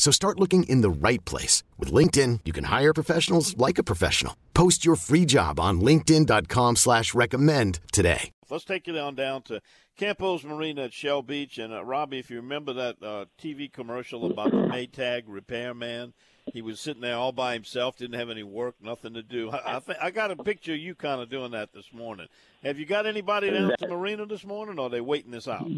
So start looking in the right place. With LinkedIn, you can hire professionals like a professional. Post your free job on linkedin.com slash recommend today. Let's take it on down to Campos Marina at Shell Beach. And uh, Robbie, if you remember that uh, TV commercial about the Maytag repairman, he was sitting there all by himself, didn't have any work, nothing to do. I, I, think, I got a picture of you kind of doing that this morning. Have you got anybody down to the Marina this morning, or are they waiting this out?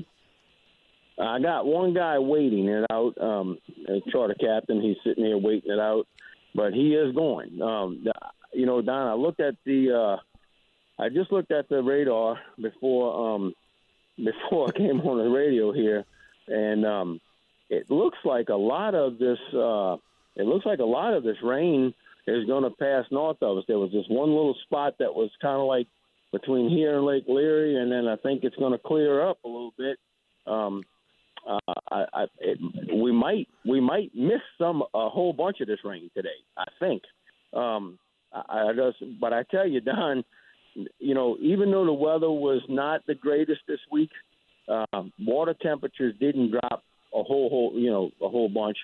I got one guy waiting it out, um, a charter captain. He's sitting there waiting it out, but he is going. Um, you know, Don, I looked at the, uh, I just looked at the radar before, um, before I came on the radio here, and um, it looks like a lot of this, uh, it looks like a lot of this rain is going to pass north of us. There was this one little spot that was kind of like between here and Lake Lery, and then I think it's going to clear up a little bit. Um, uh, I, I, it, we might we might miss some a whole bunch of this rain today. I think. Um, I, I just, but I tell you, Don, you know, even though the weather was not the greatest this week, um, water temperatures didn't drop a whole whole you know a whole bunch.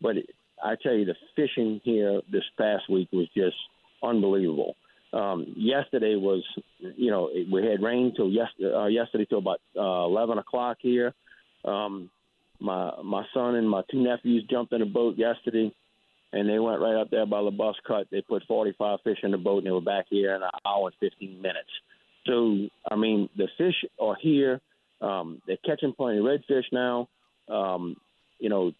But it, I tell you, the fishing here this past week was just unbelievable. Um, yesterday was, you know, we had rain till yes, uh, yesterday till about uh, 11 o'clock here. Um, my my son and my two nephews jumped in a boat yesterday, and they went right up there by the bus cut. They put 45 fish in the boat, and they were back here in an hour and 15 minutes. So I mean, the fish are here. Um, they're catching plenty of redfish now. Um, you know,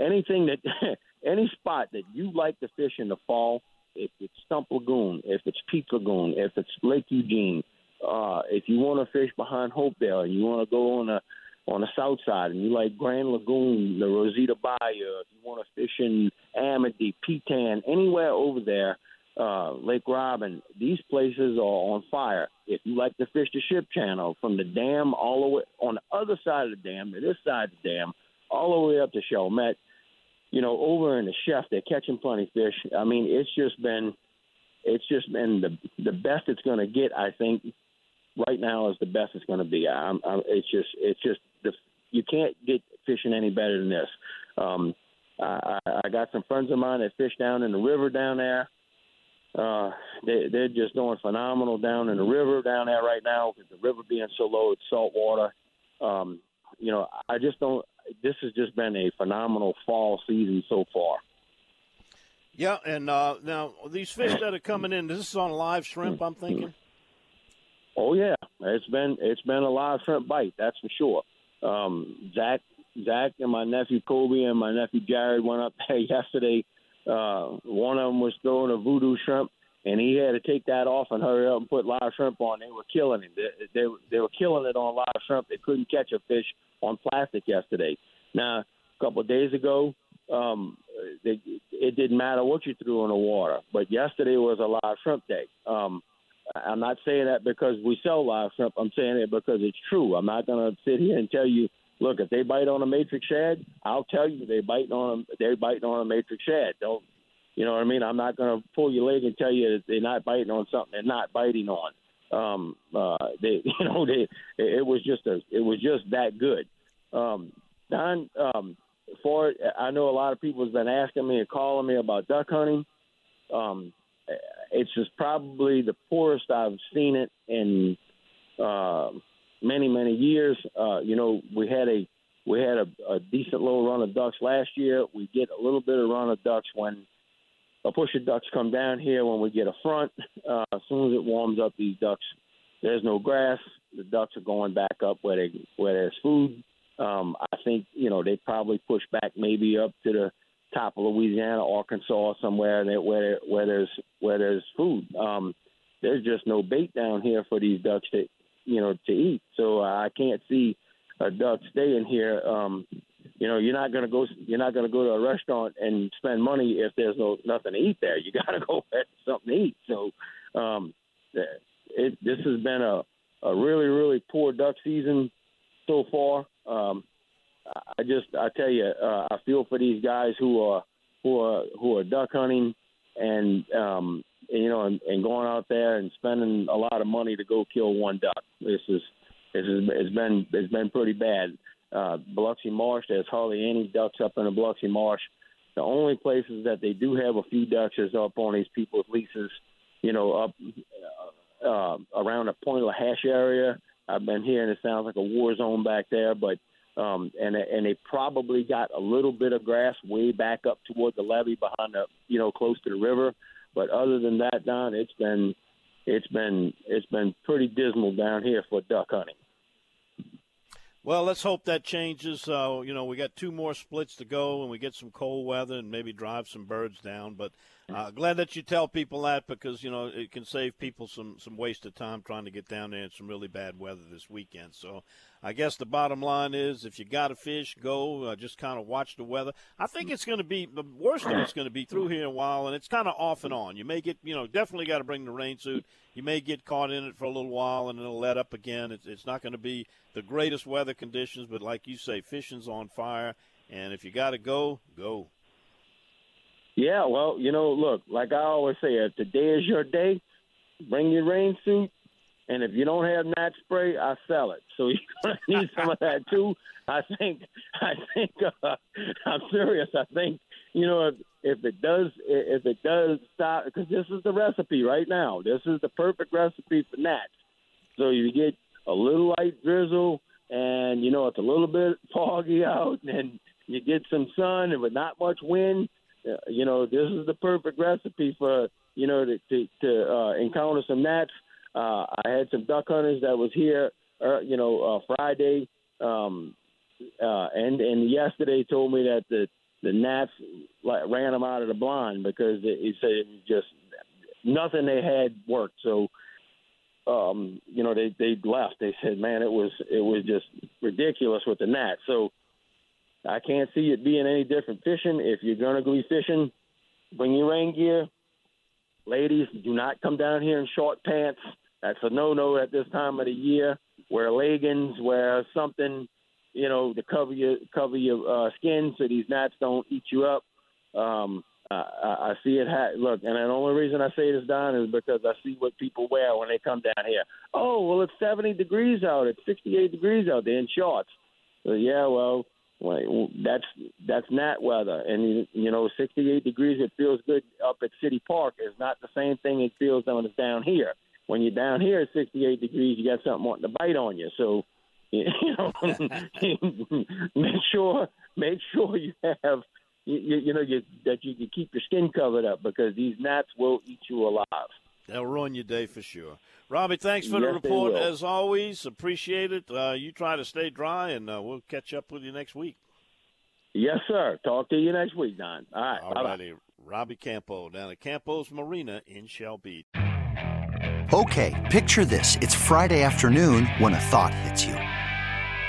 anything that any spot that you like to fish in the fall, if it's Stump Lagoon, if it's Peak Lagoon, if it's Lake Eugene, uh, if you want to fish behind Hopedale you want to go on a on the south side and you like Grand Lagoon, the Rosita Bayou, if you want to fish in Amity, Petan, anywhere over there, uh, Lake Robin, these places are on fire. If you like to fish the ship channel from the dam all the way on the other side of the dam to this side of the dam, all the way up to Chalmette, you know, over in the chef, they're catching plenty of fish. I mean, it's just been, it's just been the the best it's going to get. I think right now is the best it's going to be. I'm, I'm, it's just, it's just you can't get fishing any better than this. Um, I, I got some friends of mine that fish down in the river down there. Uh, they, they're just doing phenomenal down in the river down there right now because the river being so low, it's salt water. Um, you know, I just don't. This has just been a phenomenal fall season so far. Yeah, and uh, now these fish that are coming in, this is on live shrimp. I'm thinking. Oh yeah, it's been it's been a live shrimp bite, that's for sure. Um, Zach, Zach, and my nephew Kobe and my nephew Jared went up there yesterday. Uh, one of them was throwing a Vudu shrimp, and he had to take that off and hurry up and put live shrimp on. They were killing him. They, they, they were killing it on live shrimp. They couldn't catch a fish on plastic yesterday. Now, a couple of days ago, um, they, it didn't matter what you threw in the water, but yesterday was a live shrimp day. Um, I'm not saying that because we sell live shrimp. I'm saying it because it's true. I'm not going to sit here and tell you, look, if they bite on a matrix shad, I'll tell you they biting on a, they're biting on a matrix shad. Don't you know what I mean? I'm not going to pull your leg and tell you that they're not biting on something they're not biting on. Um, uh, they, you know, they, it was just a, it was just that good. Um, Don, um, for I know a lot of people has been asking me and calling me about duck hunting. Um, it's just probably the poorest I've seen it in uh, many many years. Uh, you know, we had a we had a, a decent little run of ducks last year. We get a little bit of run of ducks when a push of ducks come down here when we get a front. Uh, as soon as it warms up, these ducks, there's no grass. The ducks are going back up where they where there's food. Um, I think you know they probably push back maybe up to the top of Louisiana, Arkansas, somewhere where where there's where there's food. Um, there's just no bait down here for these ducks to you know to eat. So uh, I can't see a duck staying here. Um, you know, you're not gonna go. You're not gonna go to a restaurant and spend money if there's no nothing to eat there. You got to go get something to eat. So, um, it, this has been a a really really poor duck season so far. Um, I just I tell you, uh, I feel for these guys who are who are who are duck hunting and um, you know and, and going out there and spending a lot of money to go kill one duck. This is this is it's been it's been pretty bad. Uh, Biloxi Marsh, there's hardly any ducks up in the Biloxi Marsh. The only places that they do have a few ducks is up on these people's leases, you know, up uh, uh, around the Pointe a la Hache area. I've been hearing it sounds like a war zone back there, but um, and and they probably got a little bit of grass way back up toward the levee behind the you know close to the river. But other than that, Don, it's been it's been it's been pretty dismal down here for duck hunting. Well, let's hope that changes. Uh, you know, we got two more splits to go, and we get some cold weather and maybe drive some birds down. But uh, glad that you tell people that because you know it can save people some some waste of time trying to get down there in some really bad weather this weekend. So I guess the bottom line is if you got a fish, go. Uh, just kind of watch the weather. I think it's going to be the worst of it's going to be through here in a while, and it's kind of off and on. You may get, you know, definitely got to bring the rain suit. You may get caught in it for a little while, and it'll let up again. It's, it's not going to be the greatest weather conditions, but like you say, fishing's on fire, and if you got to go, go. Yeah, well, you know, look, like I always say, if today is your day, bring your rain suit, and if you don't have gnat spray, I sell it. So you're gonna need some of that too. I think. I think. Uh, I'm serious. I think. You know, if, if it does, if it does stop, because this is the recipe right now. This is the perfect recipe for gnats. So you get a little light drizzle, and you know it's a little bit foggy out, and you get some sun, and with not much wind. Uh, you know, this is the perfect recipe for you know to to, to uh, encounter some gnats uh, I had some duck hunters that was here, uh, you know, uh, Friday, um, uh, and and yesterday told me that the the gnats like, ran them out of the blind because he said it just nothing they had worked. So, um, you know, they they left. They said, man, it was it was just ridiculous with the gnats. So, I can't see it being any different fishing. If you're gonna go fishing, bring your rain gear. Ladies, do not come down here in short pants that's a no-no at this time of the year. Wear leggings, wear something, you know, to cover your cover your uh, skin so these gnats don't eat you up. Um, I, I see it. Ha- look, and the only reason I say this, Don, is because I see what people wear when they come down here. Oh, well, it's 70 degrees out. It's 68 degrees out. They're in shorts. So, yeah, well, well, that's that's gnat weather, and you know, 68 degrees. It feels good up at City Park. is not the same thing it feels when it's down here when you're down here at 68 degrees, you got something wanting to bite on you. So, you know, make sure make sure you have you, you know you, that you can keep your skin covered up because these gnats will eat you alive. They'll ruin your day for sure. Robbie, thanks for yes, the report as always. Appreciate it. Uh, you try to stay dry, and uh, we'll catch up with you next week. Yes, sir. Talk to you next week, Don. All right. All righty. Robbie Campo down at Campo's Marina in Shell Beach. Okay, picture this. It's Friday afternoon when a thought hits you.